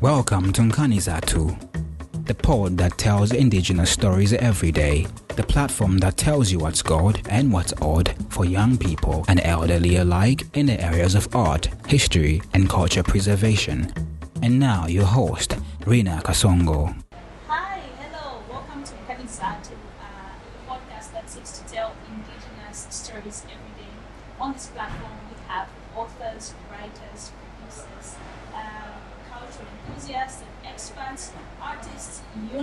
Welcome to Nkanizatu, the pod that tells indigenous stories every day, the platform that tells you what's good and what's odd for young people and elderly alike in the areas of art, history, and culture preservation. And now, your host, Rinah Kasongo. Hi, hello, welcome to Nkanizatu, uh, a podcast that seeks to tell indigenous stories every day. On this platform, we have authors, writers, producers, um, cultural enthusiasts, and experts,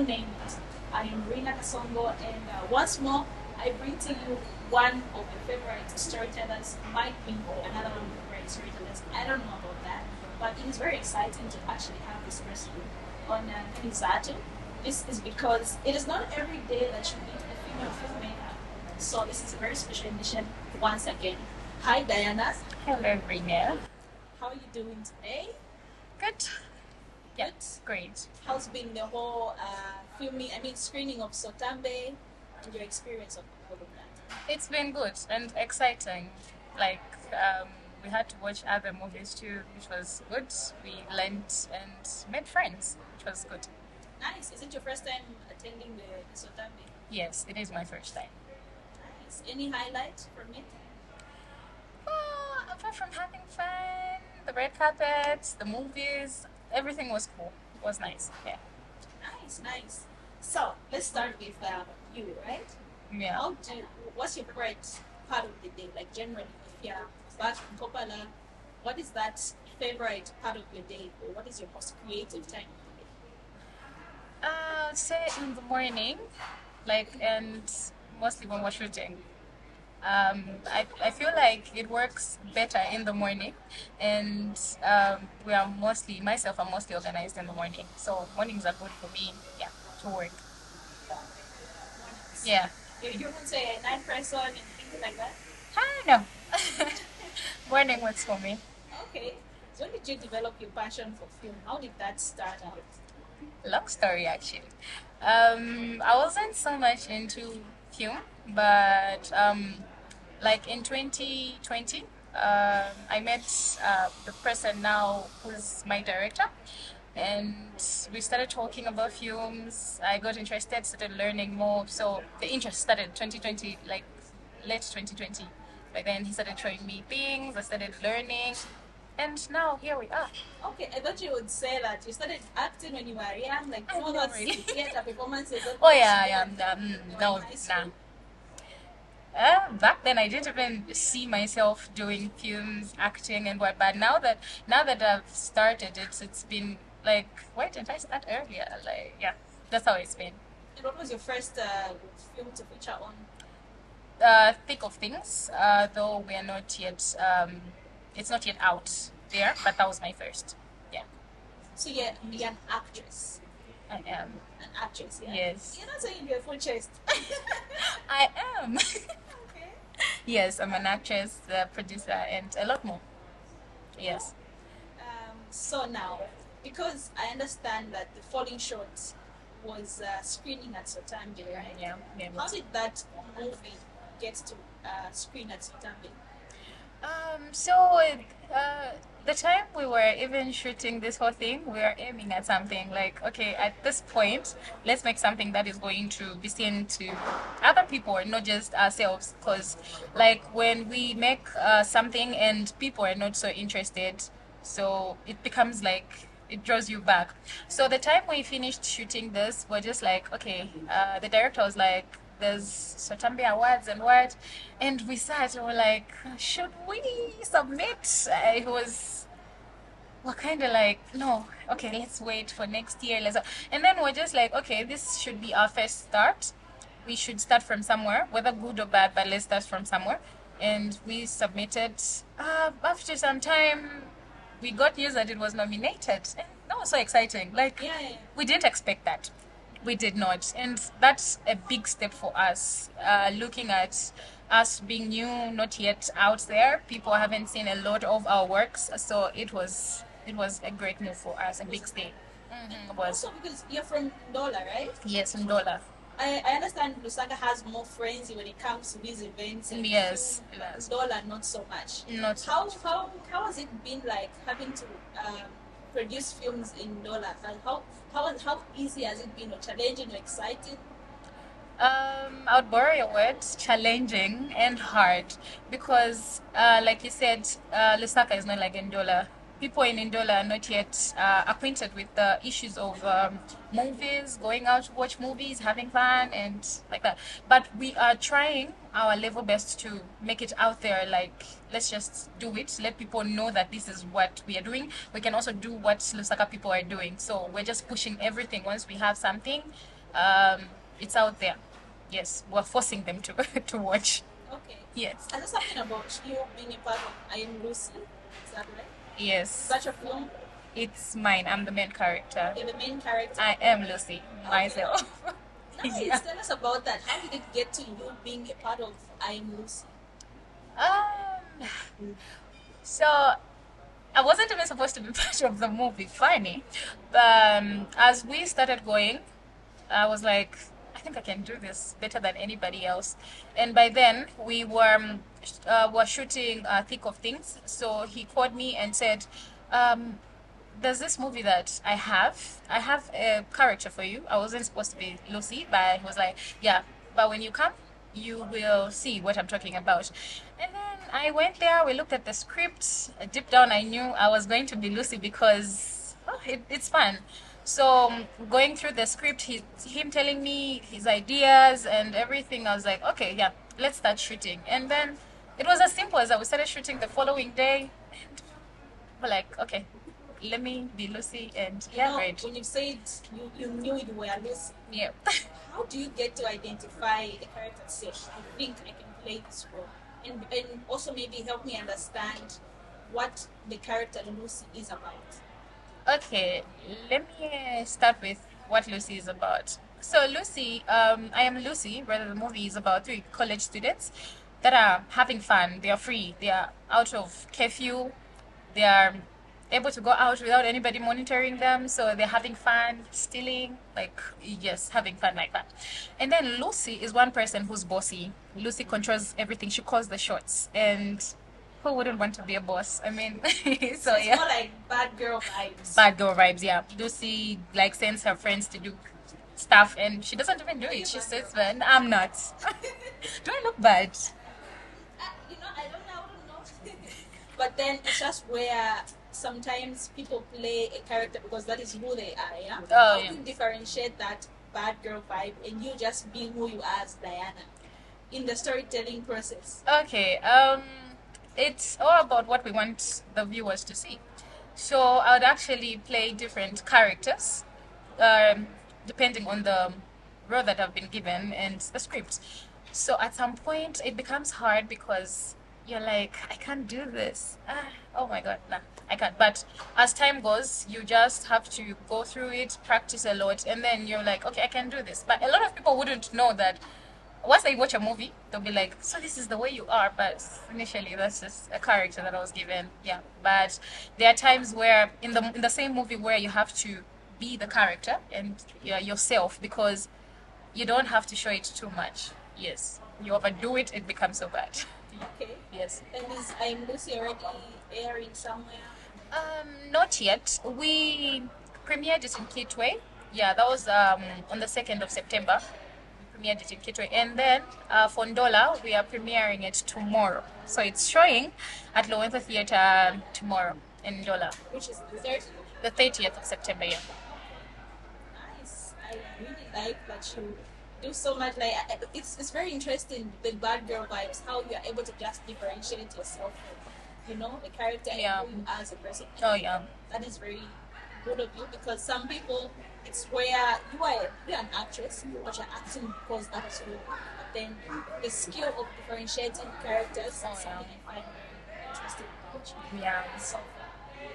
name. I am Rinah Kasongo, and uh, once more, I bring to you one of your favorite storytellers, might be another one of your favorite storytellers. I don't know about that, but it is very exciting to actually have this person on uh, Nkanizatu. This is because it is not every day that you meet a female filmmaker. So this is a very special edition once again. Hi Diana, Hello, Rinah. how are you doing today? Good. Yeah, great. How's been the whole uh, filming, I mean screening of Sotambe and your experience of all of that? It's been good and exciting. Like, um, we had to watch other movies too, which was good. We learned and made friends, which was good. Nice. Is it your first time attending the, the Sotambe? Yes, it is my first time. Nice. Any highlight from it? Oh, apart from having fun, the red carpet, the movies, everything was cool. It was nice. Yeah. Nice, nice. So let's start with uh, you, right? Yeah. How do what's your favorite part of the day? Like generally, if you're back from Kopala, what is that favorite part of your day, or what is your most creative time? Uh, say in the morning, like, and mostly when we're shooting. Um, I, I feel like it works better in the morning, and um, we are mostly myself. I'm mostly organized in the morning, so mornings are good for me. Yeah, to work. Yeah, You, you would say a night person and things like that. I don't know. morning works for me. Okay. When did you develop your passion for film? How did that start out? long story actually. Um, I wasn't so much into film, but um, like in 2020, um, I met uh, the person now who's my director, and we started talking about films. I got interested, started learning more. So the interest started 2020, like late 2020. By then, he started showing me things. I started learning, and now here we are. Okay, I thought you would say that you started acting when you were young, like Oh, all those theater performances. Oh yeah, yeah. Um, no, in high school. nah. Uh, back then, I didn't even see myself doing films, acting, and what. But now that now that I've started, it's it's been like, why didn't I start earlier? Like, yeah, that's how it's been. And what was your first uh, film to feature on? Uh, thick of things, uh, though we are not yet. Um, it's not yet out there, but that was my first. Yeah, So you're, you're an actress. I am. An actress, yeah? Yes. You're not saying you're a full chest. I am. okay. yes, I'm an actress, a producer, and a lot more. Yes. Um, so now, because I understand that the Falling Short was uh, screening at Sotambe, right? Yeah. yeah How did that movie get to uh, screen at Sotambe? Um, so uh, the time we were even shooting this whole thing, we were aiming at something like, okay, at this point, let's make something that is going to be seen to other people, not just ourselves. Because, like, when we make uh, something and people are not so interested, so it becomes like it draws you back. So the time we finished shooting this, we're just like, okay, uh, the director was like, there's Sotambe Awards and what, and we sat and we're like, should we submit? It was, we're kind of like, no, okay, let's wait for next year. Let's, and then we're just like, okay, this should be our first start. We should start from somewhere, whether good or bad, but let's start from somewhere. And we submitted. Uh, after some time, we got news that it was nominated. And that was so exciting. Like, yeah, yeah. we didn't expect that. We did not. And that's a big step for us. Uh, looking at us being new, not yet out there, people haven't seen a lot of our works. So it was it was a great move for us, a big step. Mm-hmm. Was Also, because you're from Ndola, right? yes, in dollar. I, I understand Lusaka has more friends when it comes to these events. and Yes. Ndola, not so much. Not How how how has it been like having to um, produce films in Ndola? And how how how easy has it been, or challenging, or exciting? Um, I would borrow your word, challenging and hard, because, uh, like you said, uh, Lusaka is not like Ndola. People in Ndola are not yet uh, acquainted with the issues of um, movies, going out to watch movies, having fun, and like that. But we are trying our level best to make it out there. Like, let's just do it. Let people know that this is what we are doing. We can also do what Lusaka people are doing. So we're just pushing everything. Once we have something, um, it's out there. Yes, we're forcing them to to watch. Okay. Yes. And there's something about you being a part of I Am Lucy. Is that right? Yes. Such a film. It's mine. I'm the main character. You're the main character. I am Lucy myself. Nice. yeah. Tell us about that. How did it get to you being a part of I Am Lucy? Um. So. I wasn't even supposed to be part of the movie. Funny, but um, as we started going, I was like, I think I can do this better than anybody else. And by then, we were um, uh, were shooting uh, Thick of Things. So he called me and said, um, "There's this movie that I have. I have a character for you. I wasn't supposed to be Lucy, but he was like, yeah. But when you come, you will see what I'm talking about." And then I went there. We looked at the script. Deep down, I knew I was going to be Lucy because oh, it, it's fun. So um, going through the script, he, him telling me his ideas and everything, I was like, okay, yeah, let's start shooting. And then it was as simple as that. We started shooting the following day. And we're like, okay, let me be Lucy. And yeah, great. when you said you, you knew you were Lucy, Yeah. how do you get to identify a character say, I think I can play this role? And, and also maybe help me understand what the character Lucy is about. Okay, let me start with what Lucy is about. So, Lucy, um, I am Lucy, rather, the movie is about three college students that are having fun. They are free, they are out of curfew, they are able to go out without anybody monitoring them, so they're having fun, stealing, like, yes, having fun like that. And then Lucy is one person who's bossy. Lucy controls everything, she calls the shots, and who wouldn't want to be a boss? I mean, so yeah. It's more like bad girl vibes. bad girl vibes. Yeah, Lucy like sends her friends to do stuff, and she doesn't even do it. She says, "Man, I'm not." do I look bad? I don't know, I don't know. but then it's just where sometimes people play a character because that is who they are, yeah? Oh, How yeah. do you differentiate that bad girl vibe and you just being who you are as Diana in the storytelling process? Okay. Um, it's all about what we want the viewers to see. So I would actually play different characters, um, depending on the role that I've been given and the script. So at some point, it becomes hard because you're like, I can't do this. Ah, oh my god, nah, I can't. But as time goes, you just have to go through it, practice a lot, and then you're like, okay, I can do this. But a lot of people wouldn't know that once they watch a movie, they'll be like, "So this is the way you are." But initially, that's just a character that I was given. Yeah. But there are times where in the in the same movie where you have to be the character and yourself because you don't have to show it too much. Yes. You overdo it, it becomes so bad. Okay. Yes. And is I'm Lucy already airing somewhere? Um, not yet. We premiered it in Kitwe. Yeah, that was um, on the 2nd of September. We premiered it in Kitwe. And then uh, for Ndola, we are premiering it tomorrow. So it's showing at Lowenza Theatre tomorrow in Ndola. Which is the third. The 30th of September, yeah. Nice. I really like that you do so much. Like it's it's very interesting the bad girl vibes. How you are able to just differentiate yourself from, you know, the character Yeah. and who you are as a person. Oh, yeah. That is very good of you because some people it's where you are you're an actress but you're acting because that's you. But then the skill of differentiating characters Oh, is yeah. something I find very interesting about you. Yeah. So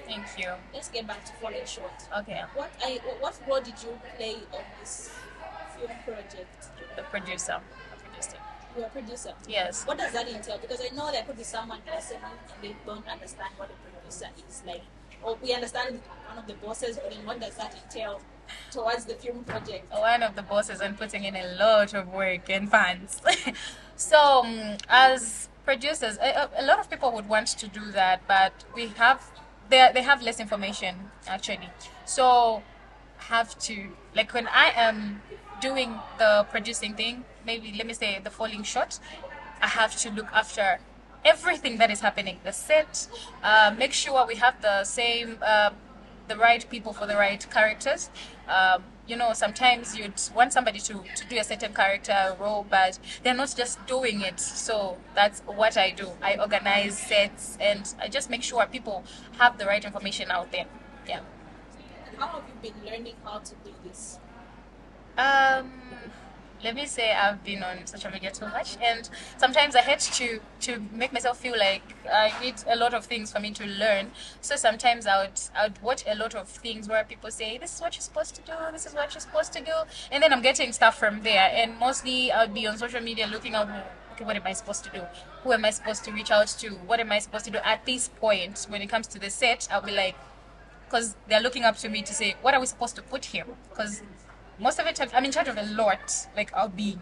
Thank you. let's get back to falling short. Okay. What I what role did you play on this project? The producer. The producer. You were a producer. Yes. What does that entail? Because I know there could be someone listening and they don't understand what a producer is like. Or we understand one of the bosses, but then what does that entail towards the film project? one of the bosses and putting in a lot of work and funds. so, um, as producers, a, a- a lot of people would want to do that, but we have they they have less information actually. So have to like when I am doing the producing thing, maybe let me say the falling short, I have to look after everything that is happening, the set, uh, make sure we have the same, uh, the right people for the right characters. Um, you know, sometimes you'd want somebody to, to do a certain character role, but they're not just doing it. So that's what I do. I organize sets and I just make sure people have the right information out there. Yeah. How have you been learning how to do this? Um, let me say I've been on social media too much, and sometimes I had to to make myself feel like I need a lot of things for me to learn. So sometimes I would I would watch a lot of things where people say this is what you're supposed to do, this is what you're supposed to do, and then I'm getting stuff from there. And mostly I would be on social media looking at okay, what am I supposed to do? Who am I supposed to reach out to? What am I supposed to do at this point when it comes to the set? I'll be like, because they're looking up to me to say, what are we supposed to put here? Because most of the time I'm in charge of a lot. Like I'll be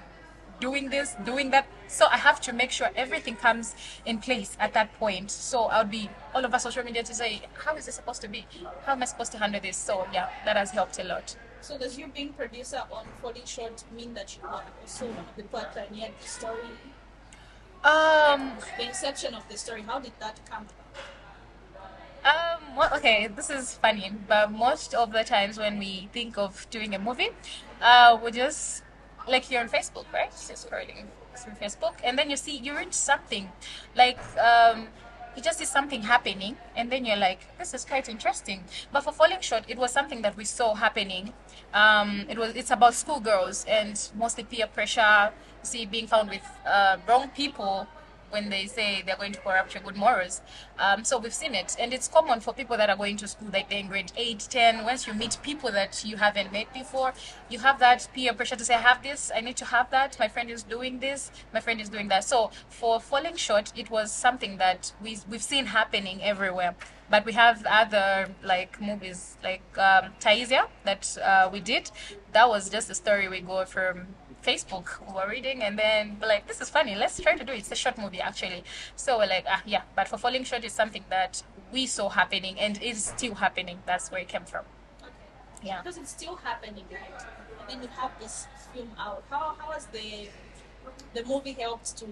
doing this, doing that. So I have to make sure everything comes in place at that point. So I'll be all over social media to say, how is this supposed to be? How am I supposed to handle this? So yeah, that has helped a lot. So does you being producer on Falling Short mean that you are also one of the that pioneered the story? Um, The inception of the story, how did that come about? Um, well, okay, this is funny, but most of the times when we think of doing a movie, uh, we just like you're on Facebook, right? Just scrolling through Facebook, and then you see you read something, like um, you just see something happening, and then you're like, this is quite interesting. But for Falling Short, it was something that we saw happening. Um, it was it's about schoolgirls and mostly peer pressure. See, being found with uh, wrong people when they say they're going to corrupt your good morals. Um, so we've seen it, and it's common for people that are going to school, like they're in grade 8, 10. Once you meet people that you haven't met before, you have that peer pressure to say, I have this, I need to have that, my friend is doing this, my friend is doing that. So for Falling Short, it was something that we, we've seen happening everywhere. But we have other like movies like um, Taizia that uh, we did. That was just a story we go from Facebook we were reading and then we're like this is funny let's try to do it it's a short movie actually so we're like ah yeah but for falling short is something that we saw happening and is still happening that's where it came from Okay. yeah Because it's still happening, right? And then you have this film out. How how has the the movie helped to,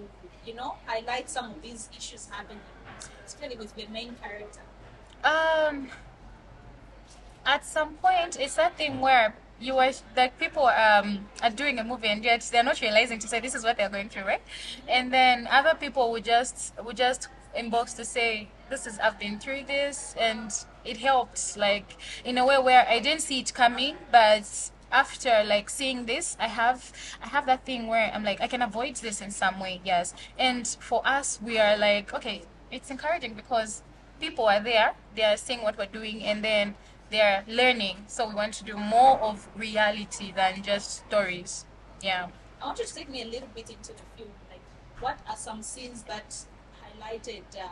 you know, highlight some of these issues happening, especially with the main character? um at some point it's that thing where you are like people um are doing a movie and yet they're not realizing to say this is what they're going through right? And then other people would just would just inbox to say this is i've been through this and it helped like in a way where i didn't see it coming but after like seeing this i have i have that thing where i'm like i can avoid this in some way yes. And for us we are like okay it's encouraging because people are there they are seeing what we're doing and then they're learning so we want to do more of reality than just stories yeah I want you to take me a little bit into the film. Like, what are some scenes that highlighted um,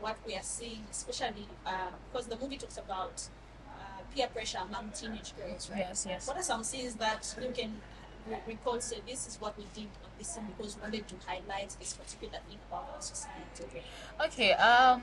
what we are seeing, especially uh, because the movie talks about uh, peer pressure among teenage girls, right? yes yes What are some scenes that you can re- recall? Say, this is what we did on this scene because we wanted to highlight this particular thing about our society. Okay, um,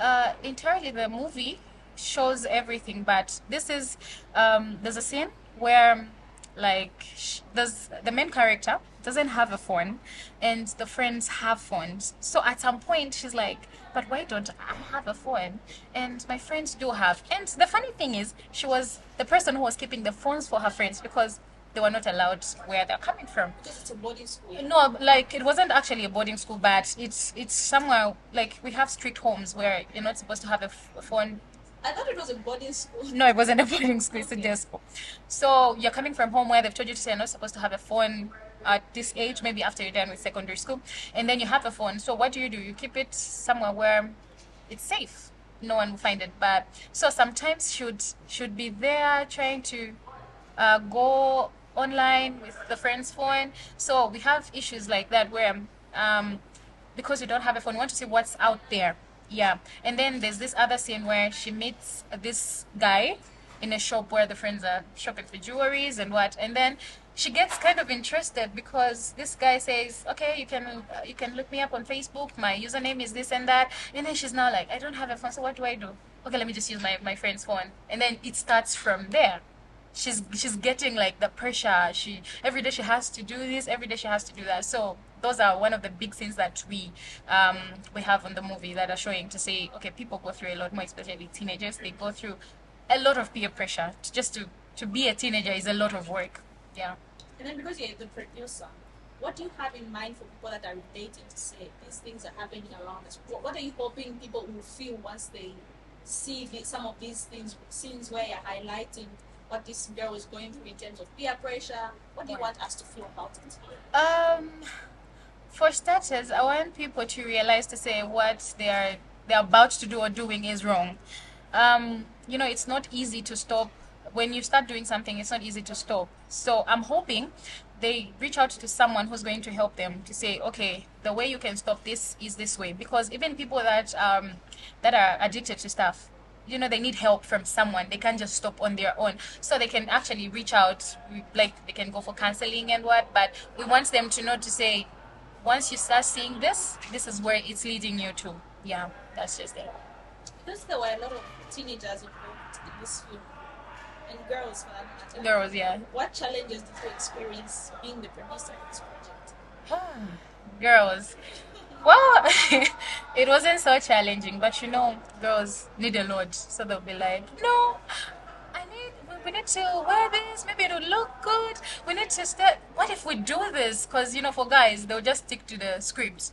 uh, entirely the movie shows everything, but this is um, there's a scene where like sh- there's the main character doesn't have a phone, and the friends have phones. So at some point she's like, "But why don't I have a phone?" And my friends do have. And the funny thing is, she was the person who was keeping the phones for her friends because they were not allowed where they're coming from. Because it's a boarding school. No, like it wasn't actually a boarding school, but it's it's somewhere like we have strict homes where you're not supposed to have a, f- a phone. I thought it was a boarding school. No, it wasn't a boarding school; it's a day school. So you're coming from home where they've told you to say you're not supposed to have a phone at this age, maybe after you're done with secondary school, and then you have a phone. So what do you do? You keep it somewhere where it's safe. No one will find it. But so sometimes should should be there trying to uh, go online with the friend's phone. So we have issues like that where um, because we don't have a phone, we want to see what's out there. Yeah. And then there's this other scene where she meets this guy in a shop where the friends are shopping for jewelries and what. And then she gets kind of interested because this guy says, "Okay, you can uh, you can look me up on Facebook. My username is this and that." And then she's now like, "I don't have a phone, so what do I do?" okay, let me just use my, my friend's phone. And then it starts from there. She's she's getting like the pressure. She every day she has to do this, every day she has to do that. So those are one of the big things that we um, we have on the movie that are showing to say, okay, people go through a lot more, especially teenagers. They go through a lot of peer pressure. Just to to be a teenager is a lot of work. Yeah. And then because you're the producer, what do you have in mind for people that are relating to say these things are happening around us? What, what are you hoping people will feel once they see the, some of these things, scenes where you're highlighting what this girl is going through in terms of peer pressure? What do you want us to feel about it? Um, for starters, I want people to realize to say what they are they're about to do or doing is wrong. Um, you know, it's not easy to stop when you start doing something. It's not easy to stop. So I'm hoping they reach out to someone who's going to help them to say, okay, the way you can stop this is this way. Because even people that um, that are addicted to stuff, you know, they need help from someone. They can't just stop on their own. So they can actually reach out, like they can go for counseling and what. But we want them to know to say, once you start seeing this, this is where it's leading you to. Yeah, that's just it. Because there were a lot of teenagers involved in this film, and girls for that matter. Girls, yeah. What challenges did you experience being the producer of this project? girls. Well, it wasn't so challenging, but you know, girls need a lot, so they'll be like, no, we need to wear this. Maybe it'll look good. We need to start. What if we do this? Because you know, for guys, they'll just stick to the script,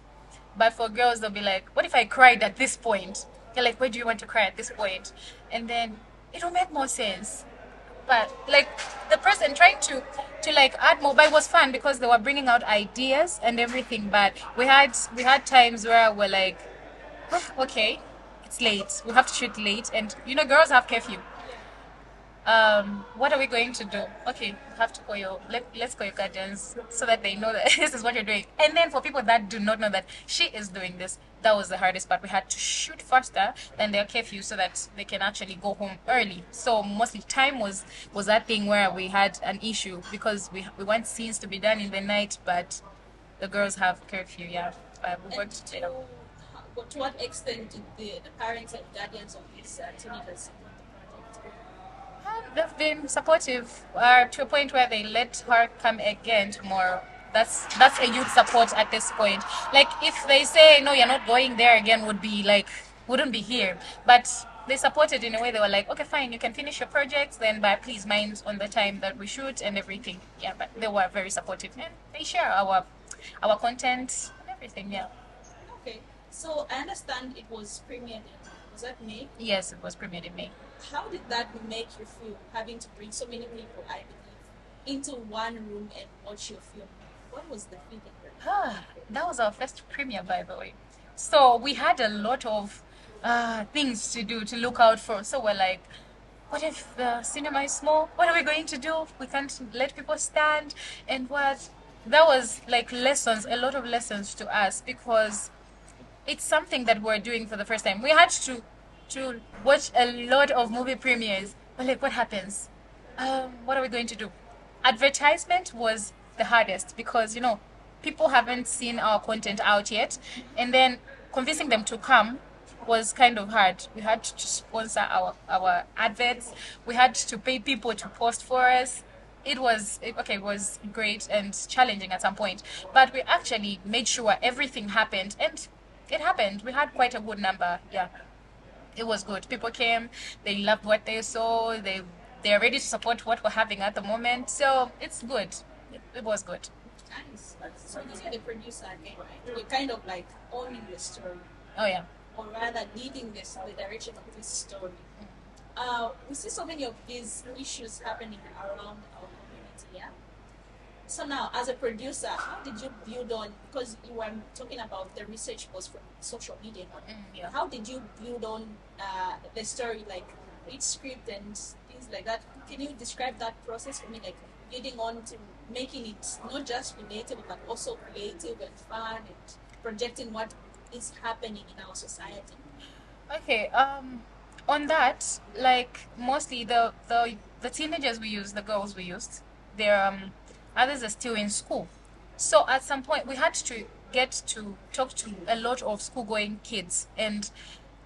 but for girls, they'll be like, what if I cried at this point? They're like, where do you want to cry at this point? And then it'll make more sense but like the person trying to to like add mobile was fun because they were bringing out ideas and everything but we had we had times where we're like "Oh, okay it's late we have to shoot late and you know girls have curfew um what are we going to do? Okay we have to call your let, let's call your guardians so that they know that this is what you're doing. And then for people that do not know that she is doing this that was the hardest part. We had to shoot faster than their curfew so that they can actually go home early. So mostly time was was that thing where we had an issue because we we want scenes to be done in the night but the girls have curfew yeah. But we worked to, it to what extent did the, the parents and guardians of these uh, teenagers support the project? Um, they've been supportive uh, to a point where they let her come again tomorrow. That's that's a youth support at this point. Like if they say no, you're not going there again, would be like wouldn't be here. But they supported in a way. They were like, okay, fine, you can finish your projects, then but please mind on the time that we shoot and everything. Yeah, but they were very supportive and they share our our content and everything. Yeah. Okay, so I understand it was premiered in, was that May? Yes, it was premiered in May. How did that make you feel having to bring so many people, I believe, into one room and watch your film? What was the feeling? Ah, that was our first premiere, by the way. So we had a lot of uh, things to do to look out for. So we're like, what if the cinema is small? What are we going to do? We can't let people stand. And what? That was like lessons, a lot of lessons to us because it's something that we're doing for the first time. We had to to watch a lot of movie premieres. We're like, what happens? Um, what are we going to do? Advertisement was the hardest because you know people haven't seen our content out yet, and then convincing them to come was kind of hard. We had to sponsor our our adverts. We had to pay people to post for us. It was it, okay. It was great and challenging at some point, but we actually made sure everything happened, and it happened. We had quite a good number. Yeah, it was good. People came. They loved what they saw. They they're ready to support what we're having at the moment. So it's good. It, it was good. Nice. So you're the producer again, right? You're kind of like owning the story, Oh yeah. or rather leading this the direction of this story. Uh, we see so many of these issues happening around our community, yeah? So now, as a producer, how did you build on, because you were talking about the research was from social media, Mm, yeah. how did you build on uh, the story, like each script and things like that? Can you describe that process for me, like building on to making it not just relatable but also creative and fun and projecting what is happening in our society? Okay. Um, on that, like mostly the the the teenagers we used, the girls we used, they're um, others are still in school. So at some point, we had to get to talk to a lot of school-going kids, and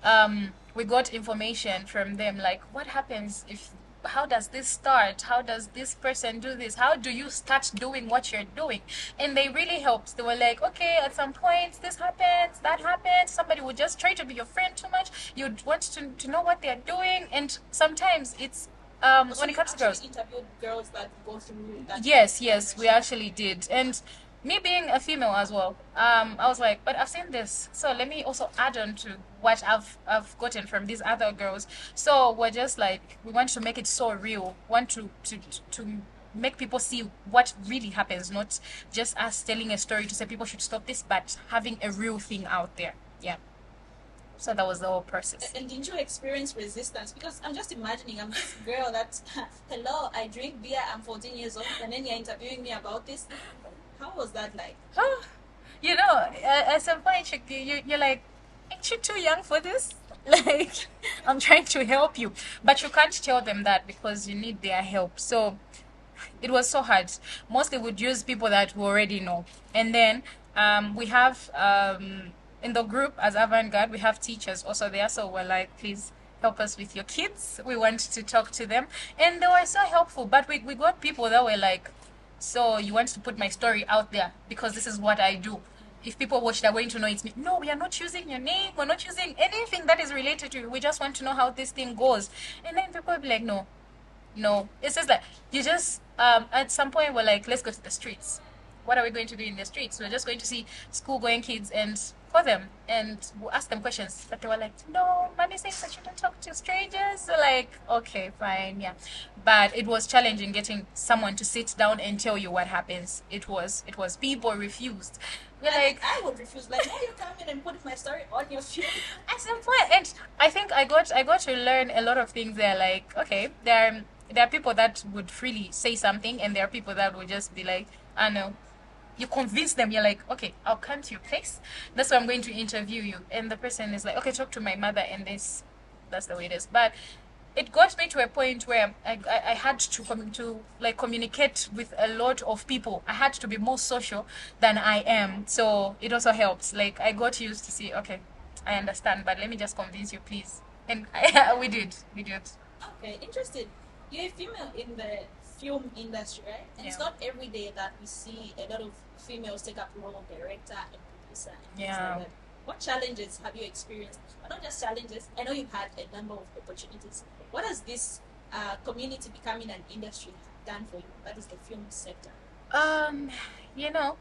um, we got information from them like what happens if how does this start? How does this person do this? How do you start doing what you're doing? And they really helped. They were like okay at some point this happens that happens. Somebody would just try to be your friend too much. You'd want to, to know what they're doing. And sometimes it's um, So when it comes to girls interviewed girls that go through that. Yes, yes, we actually did. And me being a female as well, um, I was like, but I've seen this, so let me also add on to what I've I've gotten from these other girls. So we're just like we want to make it so real, want to to to make people see what really happens, not just us telling a story to say people should stop this, but having a real thing out there. Yeah. So that was the whole process. And didn't you experience resistance? Because I'm just imagining I'm this girl that, hello, I drink beer, I'm 14 years old, and then you're interviewing me about this. How was that like? you know, at, some point you you're like, ain't you too young for this? Like, I'm trying to help you, but you can't tell them that because you need their help. So it was so hard. Mostly would use people that we already know, and then um, we have um, in the group as avant-garde we have teachers also there. So we're like, please help us with your kids. We want to talk to them, and they were so helpful. But we we got people that were like, so you want to put my story out there because this is what I do. If people watch, they're going to know it's me. No, we are not using your name. We're not using anything that is related to you. We just want to know how this thing goes. And then people will be like, no, no. It's just like you just um, at some point we're like, let's go to the streets. What are we going to do in the streets? We're just going to see school going kids and call them and we'll ask them questions. But they were like, no, mommy says I shouldn't talk to strangers. So like, okay, fine, yeah. But it was challenging getting someone to sit down and tell you what happens. It was it was people refused. We're I, like I would refuse. Like, no, you come in and put my story on your film. at some point and i think i got i got to learn a lot of things there like okay there are there are people that would freely say something and there are people that would just be like i know you convince them you're like okay i'll come to your place that's why i'm going to interview you and the person is like okay talk to my mother and this that's the way it is but it got me to a point where I, I, I had to com- to like communicate with a lot of people. I had to be more social than I am. So it also helps. Like I got used to see, okay, I understand, but let me just convince you, please. And I, we did, we did. Okay, interesting. You're a female in the film industry, right? And it's not every day that we see a lot of females take up the role of director and producer. And Yeah. like. What challenges have you experienced? But not just challenges. I know you've had a number of opportunities. What has this uh, community becoming an industry done for you? That is the film sector. Um, you know,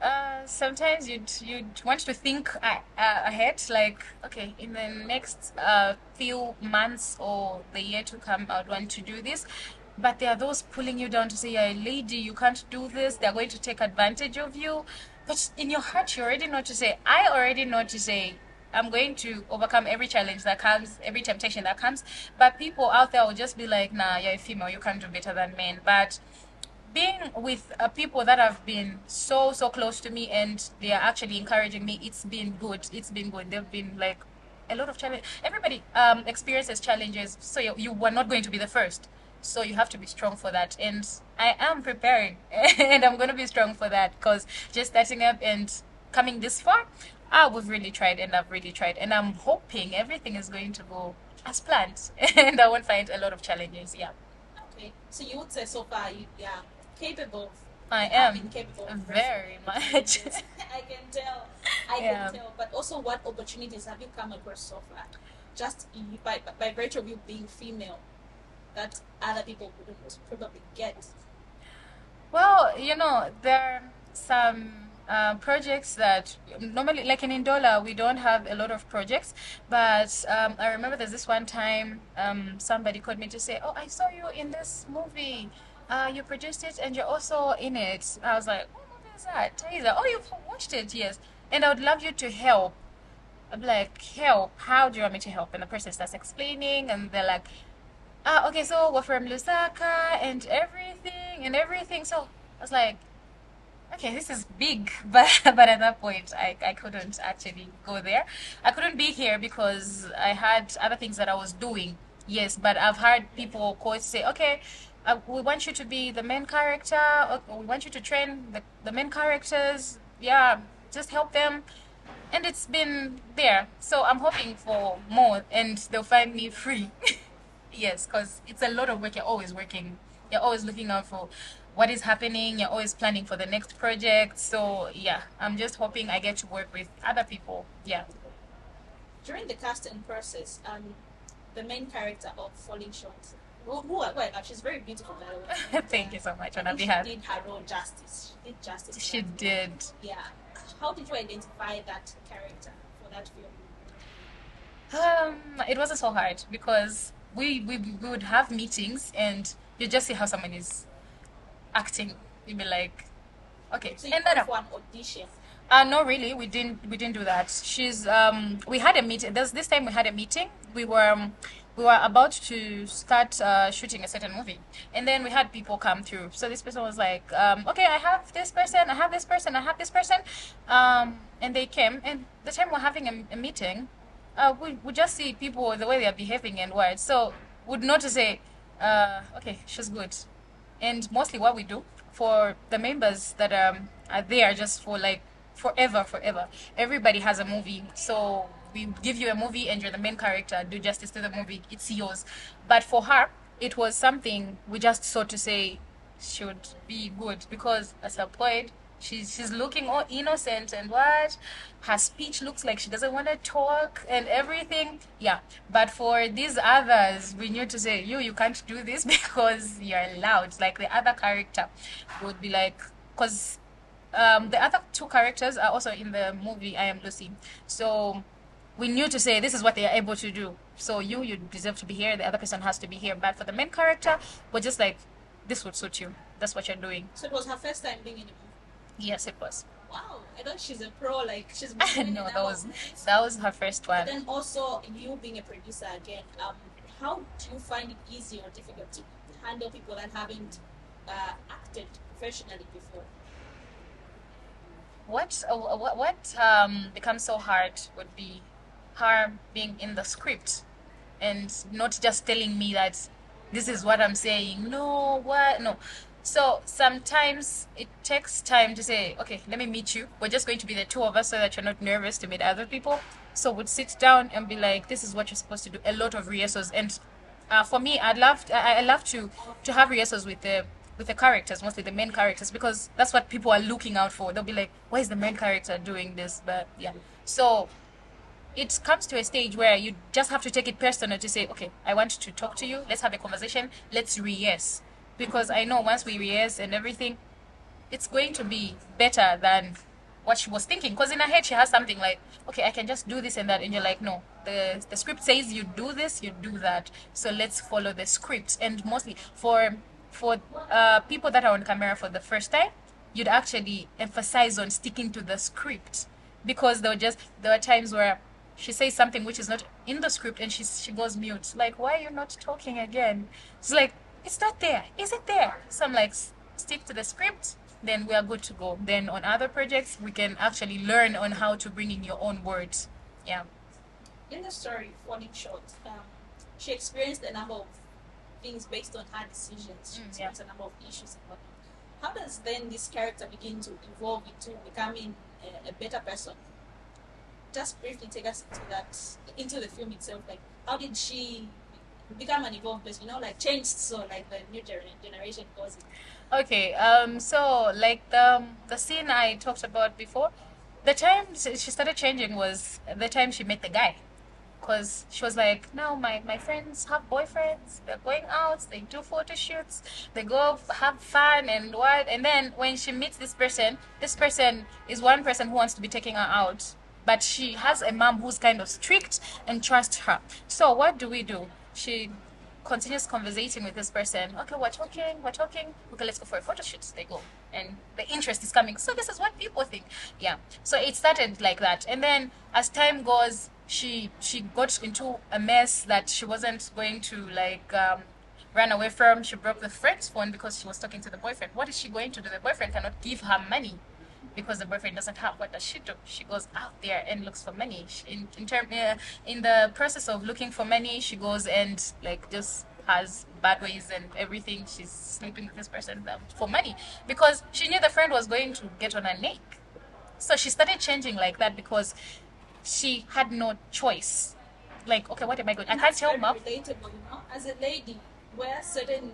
uh, sometimes you'd you'd want to think uh, uh, ahead, like okay, in the next uh, few months or the year to come, I'd want to do this. But there are those pulling you down to say, "You're a lady, you can't do this." They're going to take advantage of you. But in your heart, you already know to say, "I already know to say." I'm going to overcome every challenge that comes, every temptation that comes. But people out there will just be like, nah, you're a female, you can't do better than men. But being with uh, people that have been so so close to me and they are actually encouraging me it's been good it's been good they've been like a lot of challenge everybody um experiences challenges so you, you were not going to be the first so you have to be strong for that and i am preparing and i'm going to be strong for that because just starting up and coming this far ah we've really tried and i've really tried and i'm hoping everything is going to go as planned and i won't find a lot of challenges yeah Okay, so you would say so far you yeah capable. I am capable. of very much. I can tell. I Yeah. can tell. But also, what opportunities have you come across so far? Just by by virtue of you being female, that other people wouldn't probably get. Well, you know, there are some uh, projects that normally, like in Indola, we don't have a lot of projects. But um, I remember there's this one time um, somebody called me to say, Oh, I saw you in this movie. Uh, you produced it and you're also in it. I was like, What movie is that? Oh, you've watched it? Yes. And I would love you to help. I'm like, help? How do you want me to help? And the person starts explaining, and they're like, ah, okay, so we're from Lusaka and everything and everything. So I was like, okay, this is big. But but at that point, I, I couldn't actually go there. I couldn't be here because I had other things that I was doing. Yes, but I've heard people to say, okay, uh, we want you to be the main character. We want you to train the, the main characters. Yeah, just help them. and it's been there. So I'm hoping for more, and they'll find me free. Yes, because it's a lot of work. You're always working. You're always looking out for what is happening. You're always planning for the next project. So yeah, I'm just hoping I get to work with other people. Yeah. During the casting process, um, the main character of Falling Short, who, who well, she's very beautiful. By the way. Thank you so much on think behalf. She did her role justice. She did justice. She that. did. Yeah. How did you identify that character for that film? Um, it wasn't so hard because we, we we would have meetings and you just see how someone is acting. You'd be like, okay, So you and then for an audition. uh, no, really, we didn't we didn't do that. She's um, we had a meeting. There's this time we had a meeting. We were um, we were about to start uh, shooting a certain movie, and then we had people come through. So this person was like, um, okay, I have this person, I have this person, I have this person, um, and they came. And the time we're having a, a meeting, uh, we we just see people the way they are behaving and words. So would not say, uh, okay, she's good. And mostly what we do for the members that um, are there just for like forever forever. Everybody has a movie. So we give you a movie and you're the main character. Do justice to the movie. It's yours. But for her it was something we just sought to say should be good. Because as a poet she's she's looking all innocent and what her speech looks like she doesn't want to talk and everything yeah but for these others we knew to say you you can't do this because you're loud like the other character would be like because um, the other two characters are also in the movie I Am Lucy. So we knew to say this is what they are able to do. So you you deserve to be here. The other person has to be here. But for the main character, we're just like this would suit you. That's what you're doing. So it was her first time being in a movie. Yes, it was. Wow, I thought she's a pro. Like she's no, that was that was her first one. And then also you being a producer again. Um, how do you find it easy or difficult to handle people that haven't uh, acted professionally before? What uh, what what um becomes so hard would be her being in the script and not just telling me that this is what I'm saying. No, what? No. So sometimes it takes time to say, okay, let me meet you. We're just going to be the two of us so that you're not nervous to meet other people. So we'd sit down and be like, this is what you're supposed to do. A lot of rehearsals. And uh, for me, I'd love, I, I love to, to have rehearsals with the, with the characters, mostly the main characters, because that's what people are looking out for. They'll be like, why is the main character doing this? But yeah. So it comes to a stage where you just have to take it personal to say, okay, I want to talk to you. Let's have a conversation. Let's rehearse. Because I know once we rehearse and everything, it's going to be better than what she was thinking. Because in her head, she has something like, okay, I can just do this and that. And you're like, no, the, the script says you do this, you do that. So let's follow the script. And mostly for, for uh, people that are on camera for the first time, you'd actually emphasize on sticking to the script because there were just there were times where she says something which is not in the script and she she goes mute like why are you not talking again it's like it's not there is it there so i'm like stick to the script then we are good to go then on other projects we can actually learn on how to bring in your own words yeah In the story, Falling Short, um, she experienced a number of things based on her decisions. She Mm, experienced a number of issues and whatnot. How does then this character begin to evolve into becoming a, a better person? Just briefly take us into that, into the film itself. Like, how did she become an evolved person? You know, like changed so like the new generation goes. Okay, um, so like the the scene I talked about before, the time she started changing was the time she met the guy, because she was like, no, my my friends have boyfriends, they're going out, they do photo shoots, they go have fun and what, and then when she meets this person, this person is one person who wants to be taking her out, but she has a mom who's kind of strict and trusts her. So what do we do? She continues conversating with this person. Okay, we're talking, we're talking. Okay, let's go for a photo shoot. They go, and the interest is coming. So this is what people think. Yeah. So it started like that, and then as time goes, she she got into a mess that she wasn't going to like. Um, Ran away from. She broke the friend's phone because she was talking to the boyfriend. What is she going to do? The boyfriend cannot give her money because the boyfriend doesn't have what does she do she goes out there and looks for money in in term uh, in the process of looking for money she goes and like just has bad ways and everything she's sleeping with this person for money because she knew the friend was going to get on her neck So she started changing like that because she had no choice. Like, okay, what am I going? I can't tell mom. relatable, you know. As a lady, where certain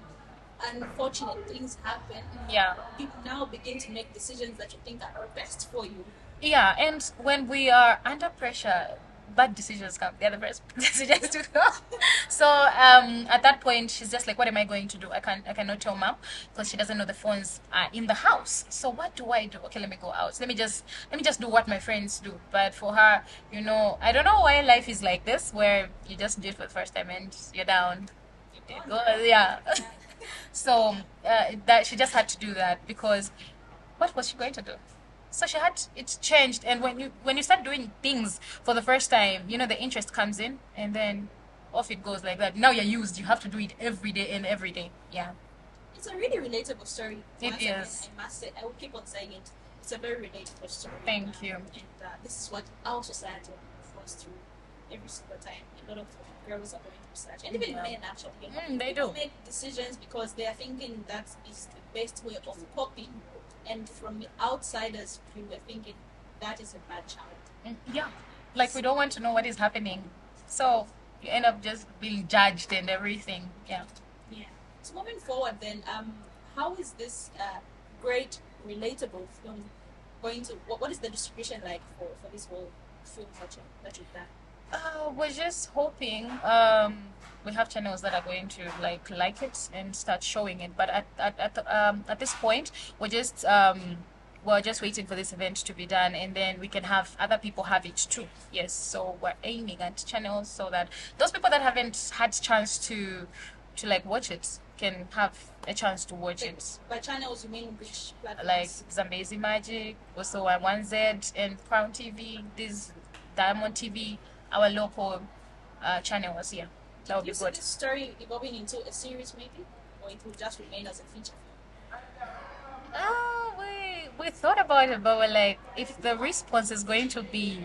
unfortunate things happen, Yeah. you now begin to make decisions that you think are best for you. Yeah, and when we are under pressure, bad decisions come. They're the best decisions to come. so um, at that point, she's just like, "What am I going to do? I can't. I cannot tell mom because she doesn't know the phones are in the house. So what do I do? Okay, let me go out. Let me just let me just do what my friends do. But for her, you know, I don't know why life is like this, where you just do it for the first time and you're down. Yeah. so uh, that she just had to do that because what was she going to do? So she had it's changed, and when you when you start doing things for the first time, you know the interest comes in, and then off it goes like that. Now you're used. You have to do it every day and every day. Yeah. It's a really relatable story. It Once is. I must say, I will keep on saying it. It's a very relatable story. Thank you. And uh, this is what our society goes through every single time. A lot of girls are going such, and even men actually. Mm, they people do. make decisions because they are thinking that is the best way of coping, and from the outsiders' view, we're thinking that is a bad child. Mm, Yeah. Like we don't want to know what is happening, so you end up just being judged and everything. Yeah. Yeah. So moving forward, then, um, how is this uh, great relatable film going to? What, what is the distribution like for, for this whole film project that you've done? Uh, we're just hoping um, we have channels that are going to like like it and start showing it. But at at at, um, at this point, we're just um, we're just waiting for this event to be done, and then we can have other people have it too. Yes, so we're aiming at channels so that those people that haven't had chance to to like watch it can have a chance to watch Like, it. by channels, you mean which platforms? Like Zambezi Magic, also on One Z and Crown TV, this Diamond TV, our local uh, channels. here. that would be good. this story evolving into a series, maybe, or it will just remain as a feature film? Uh, we we thought about it, but we're like, if the response is going to be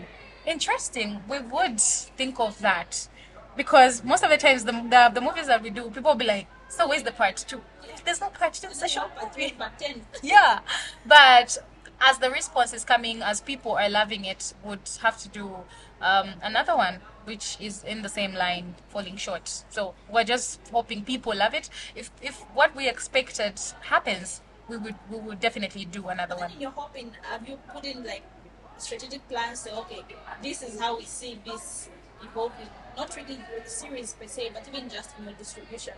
interesting, we would think of that. Because most of the times, the, the, the movies that we do, people will be like, so where's the part two? There's no part two, it's a short Part three, part ten. yeah but as the response is coming as people are loving it would have to do um, another one which is in the same line falling short so we're just hoping people love it if if what we expected happens we would we would definitely do another one you're hoping, have you put in like strategic plans? Say, okay, this is how we see this evolving. Not really the series per se, but even just in your distribution.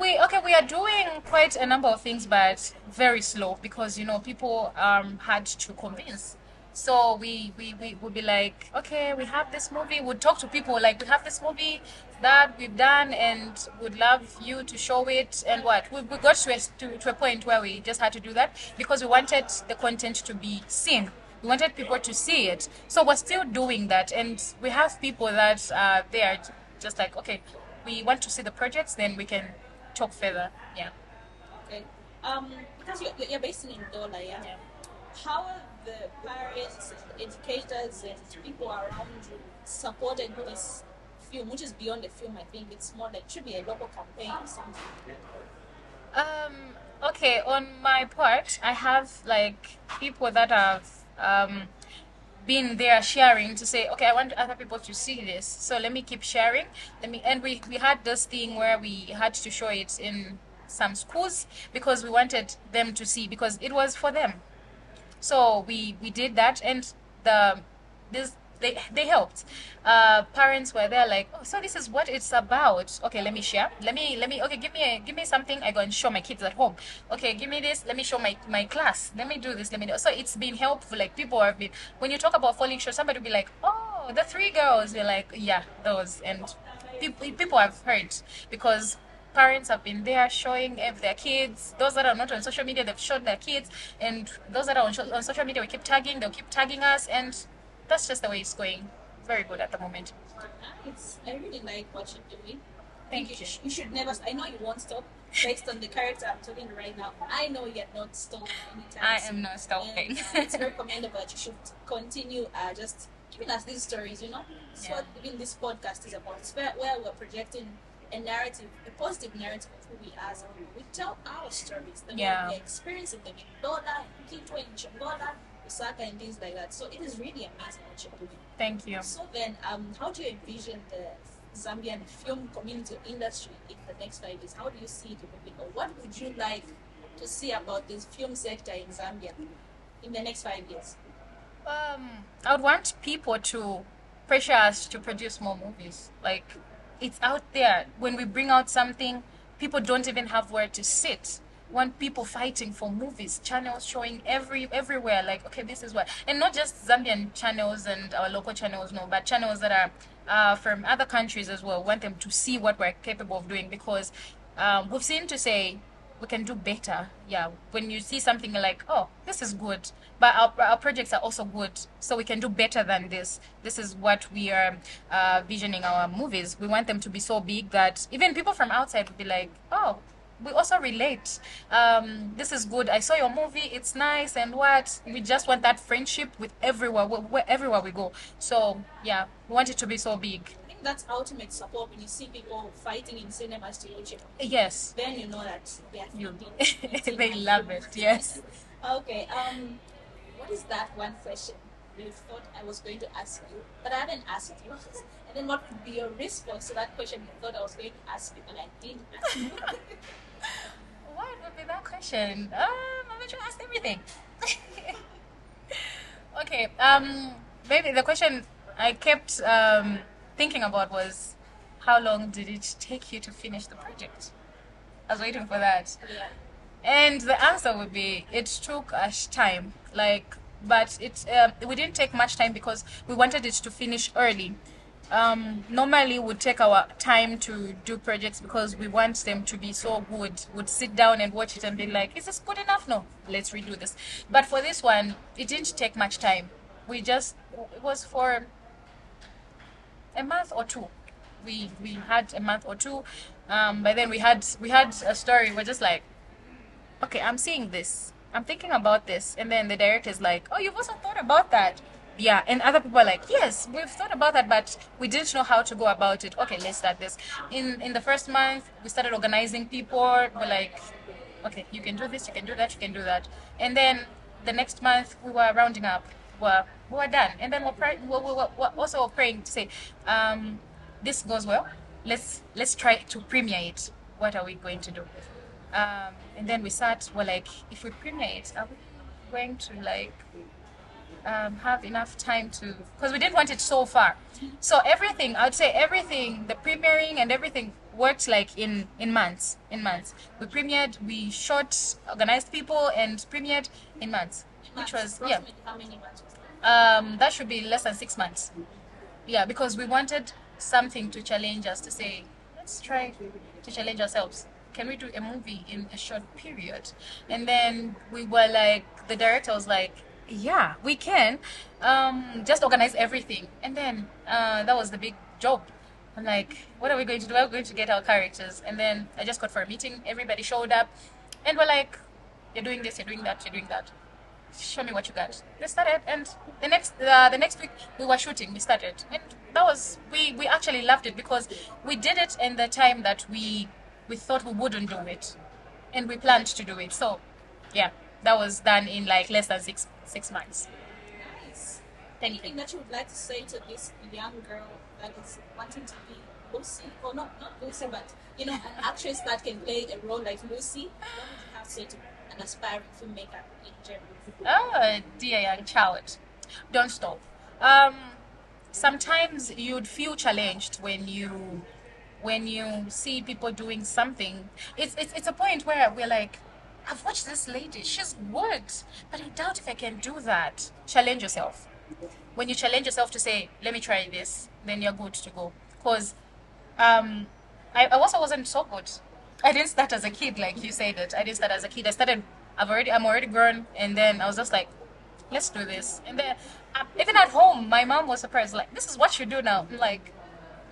we okay we are doing quite a number of things but very slow because you know people um had to convince so we we we would be like okay we have this movie we'd talk to people like we have this movie that we've done and would love you to show it and what we, we got to a, to, to a point where we just had to do that because we wanted the content to be seen we wanted people to see it so we're still doing that and we have people that they are just like okay we want to see the projects then we can talk further yeah Okay. Um, because you're, you're based in Ndola, yeah? Yeah. How the parents, and educators, and people around you supported this film, which is beyond the film? I think it's more like should be a local campaign or something. Um, okay, on my part, I have like people that have um, been there sharing to say, okay, I want other people to see this, so let me keep sharing. Let me, and we we had this thing where we had to show it in some schools because we wanted them to see because it was for them. So we we did that, and the this they they helped. Uh, parents were there like, oh, so this is what it's about. Okay, let me share. Let me let me. Okay, give me a, give me something. I go and show my kids at home. Okay, give me this. Let me show my my class. Let me do this. Let me do. So it's been helpful. Like people have been. When you talk about falling short, somebody will be like, oh, the three girls. You're like, yeah, those. And people people have heard because parents have been there showing if their kids those that are not on social media they've shown their kids and those that are on, on social media we keep tagging they'll keep tagging us and that's just the way it's going very good at the moment Nice. I really like what you're doing. Thank you. you. sh- You should never. I know you won't stop. Based on the character I'm talking right now, I know you're not stopping anytime. I am not stopping And, uh, it's very commendable that you should continue uh, just giving us these stories, you know? It's Yeah. what even this podcast is about. It's where, where we're projecting a narrative, a positive narrative of who we are as people. We tell our stories, the Yeah. we're experiencing them in Ndola, in Kitwe, in Chingola, Lusaka, and things like that. So it is really amazing what you're doing. Thank you. So then, um, how do you envision the Zambian film community industry in the next five years? How do you see it evolving? Or what would you like to see about this film sector in Zambia in the next five years? Um, I would want people to pressure us to produce more movies. Like, it's out there. When we bring out something, people don't even have where to sit. Want people fighting for movies, channels showing every everywhere. Like, okay, this is what, and not just Zambian channels and our local channels, no, but channels that are uh, from other countries as well. Want them to see what we're capable of doing because um, we've seen to say we can do better. Yeah, when you see something like, oh, this is good, but our, our projects are also good, so we can do better than this. This is what we are uh, visioning our movies. We want them to be so big that even people from outside would be like, oh, we also relate. Um, this is good. I saw your movie. It's nice, and what we just want that friendship with everywhere, wh- where, everywhere we go. So yeah, we want it to be so big. That's ultimate support when you see people fighting in cinemas to watch it. Yes, Then you know that they are you. they love it. Yes. Okay. Um, what is that one question you thought I was going to ask you, but I haven't asked you? And then what would be your response to that question you thought I was going to ask you, but I didn't ask you? What would be that question? Um, I'm going to ask everything. okay. Um, maybe the question I kept um, thinking about was, how long did it take you to finish the project? I was waiting for that, yeah. and the answer would be it took us time. Like, but it uh, we didn't take much time because we wanted it to finish early. Um, normally we take our time to do projects because we want them to be so good. Would sit down and watch it and be like, "Is this good enough? No, let's redo this." But for this one, it didn't take much time. We just it was for a month or two. We we had a month or two. Um, but then we had we had a story. We're just like, okay, I'm seeing this. I'm thinking about this. And then the director's like, oh, you've also thought about that. Yeah. And other people are like, yes, we've thought about that, but we didn't know how to go about it. Okay, let's start this. In in the first month, we started organizing people. We're like, okay, you can do this, you can do that, you can do that. And then the next month, we were rounding up. We're, we were done. And then we're, pray- we're, we're, we're also praying to say, um, this goes well. Let's let's try to premiere it. What are we going to do? Um, and then we sat. We're like, if we premiere it, are we going to like um, have enough time to? Because we didn't want it so far. So everything, I'd say everything, the premiering and everything worked like in in months. In months, we premiered, we shot, organized people, and premiered in months, which was yeah. How many months was that? Um, that should be less than six months. Yeah, because we wanted something to challenge us to say, let's try to challenge ourselves. Can we do a movie in a short period? And then we were like, the director was like, yeah, we can. Um, just organize everything. And then uh, that was the big job. I'm like, what are we going to do? We're going to get our characters. And then I just got for a meeting. Everybody showed up. And we're like, you're doing this, you're doing that, you're doing that show me what you got. They started, and the next uh, the next week we were shooting. We started, and that was we we actually loved it because we did it in the time that we we thought we wouldn't do it, and we planned to do it. So, yeah, that was done in like less than six six months. Nice. Thank Anything you. that you would like to say to this young girl that is wanting to be Lucy, or not not Lucy, but you know, an actress that can play a role like Lucy? What would you have to say to an aspiring filmmaker in general? Oh, dear young child, don't stop. Um, sometimes you'd feel challenged when you when you see people doing something. It's it's it's a point where we're like, I've watched this lady. She's good, but I doubt if I can do that. Challenge yourself. When you challenge yourself to say, "Let me try this," then you're good to go. Because um, I, I also wasn't so good. I didn't start as a kid, like you said it. I didn't start as a kid. I started. I've already. I'm already grown, and then I was just like, let's do this. And then uh, even at home, my mom was surprised. Like, this is what you do now. I'm like,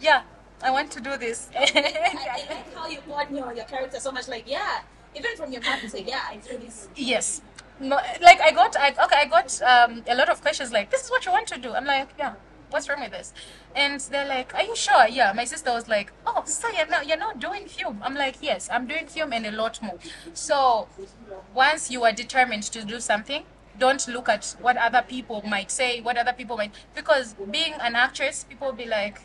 yeah, I want to do this. I, I like how you brought your, your character so much. Like, yeah, even from your mom, you say, yeah, I do this. yes. No, like I got, I, okay, I got um, a lot of questions like, "This is what you want to do." I'm like, "Yeah, what's wrong with this? And they're like, are you sure? Yeah. My sister was like, oh, so you're not, you're not doing film. I'm like, yes, I'm doing film and a lot more. So once you are determined to do something, don't look at what other people might say, what other people might, because being an actress, people be like,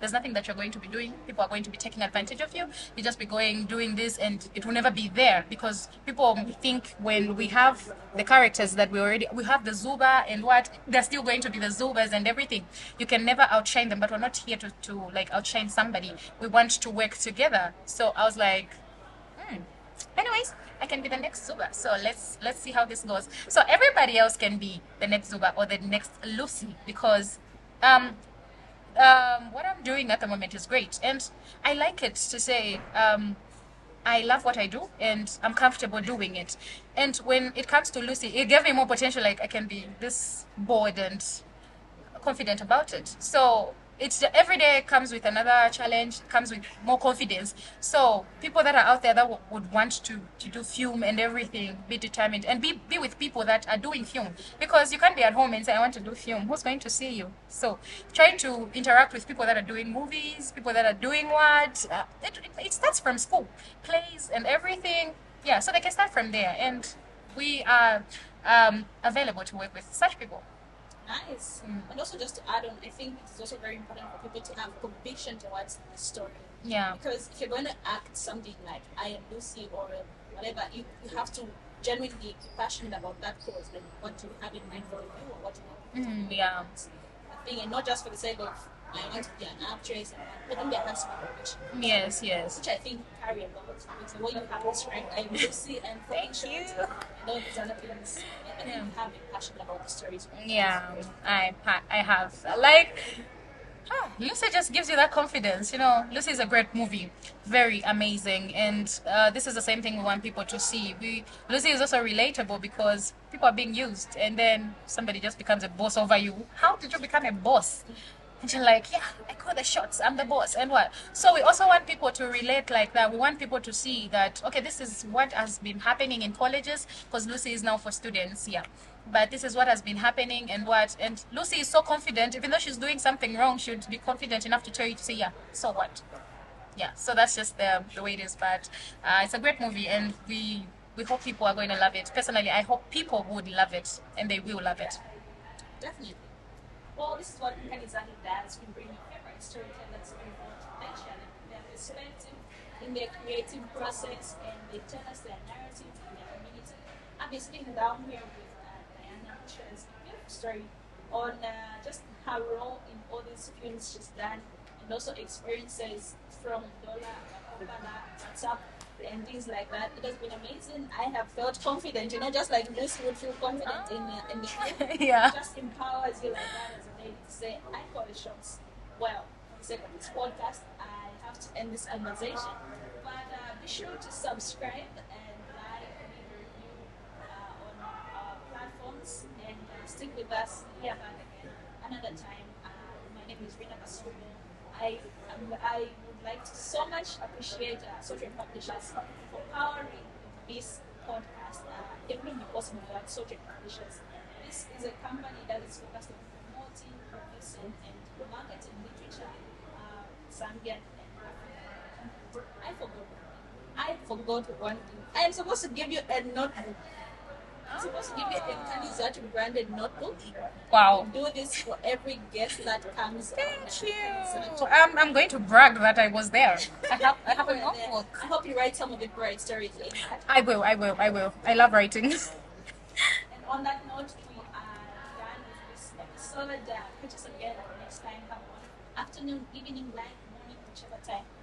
there's nothing that you're going to be doing. People are going to be taking advantage of you. You just be going, doing this, and it will never be there because people think when we have the characters that we already, we have the Zuba and what, they're still going to be the Zubas and everything. You can never outshine them, but we're not here to, to like outshine somebody. We want to work together. So I was like, hmm. Anyways, I can be the next Zuba. So let's let's see how this goes. So everybody else can be the next Zuba or the next Lucy because um, um, what I'm doing at the moment is great, and I like it to say um, I love what I do, and I'm comfortable doing it. And when it comes to Lucy, it gave me more potential. Like I can be this bored and confident about it. So it's every day comes with another challenge comes with more confidence. So people that are out there that would want to to do film and everything be determined and be be with people that are doing film. Because you can't be at home and say i want to do film. Who's going to see you? So try to interact with people that are doing movies people that are doing what uh, it, it, it starts from school. Plays and everything. Yeah so they can start from there. And we are um, available to work with such people Nice. And also, just to add on, I think it's also very important for people to have conviction towards the story. yeah Because if you're going to act something like I am Lucy or whatever, you, you have to genuinely be passionate about that cause and what you have in mind for the viewer, what you want Mm, yeah thing, and not just for the sake of I want to be an actress, and I think there has to be conviction. yes yes Which I think carry a lot the way you have described I am Lucy and Thank you. and all these other things. I Yeah. you have been passionate about the stories. Yeah, I I have like Lucy just gives you that confidence. You know, Lucy is a great movie, very amazing, and uh, this is the same thing we want people to see. We Lucy is also relatable because people are being used, and then somebody just becomes a boss over you. How did you become a boss? And you're like, yeah, I call the shots. I'm the boss, and what? So we also want people to relate like that. We want people to see that okay, this is what has been happening in colleges because Lucy is now for students. Yeah, but this is what has been happening and what. And Lucy is so confident, even though she's doing something wrong, she would be confident enough to tell you to say, yeah, so what? Yeah. So that's just the the way it is. But uh, it's a great movie, and we we hope people are going to love it. Personally, I hope people would love it, and they will love it. Definitely. Well, this is what Kanizaki does. We bring favorite storytellers on board their channel, their perspective in their creative process, and they tell us their narrative in their community. I've been sitting down here with uh, Diana, who shares a beautiful story on uh, just her role in all these films she's done, and also experiences from Ndola, Kopala, WhatsApp, and things like that. It has been amazing. I have felt confident, you know, just like this would feel confident in, uh, in the film yeah. just empowers you like that as to say, I call the shots. Well, the sake this podcast, I have to end this conversation. But uh, be sure to subscribe and like and review uh, on our platforms and uh, stick with us here again another time. Uh, my name is Rinah Kasongo. I, um, I would like to so much appreciate uh, Social Publishers for powering this podcast. Uh, be possible without Social Publishers. This is a company that is focused on producing, and marketing literature, uh, Zambian and African. I forgot. I forgot one thing. I am supposed to give you a notebook. I'm supposed to give you a Kanizatu branded notebook. Wow. Do this for every guest that comes. Thank you. I'm, I'm going to brag that I was there. I have I have a And, notebook. I hope you write some of the great stories in. I will, I will, I will. I love writing. And on that note, episode. Uh, us again next time. Come on. afternoon, evening, night, morning, whichever time.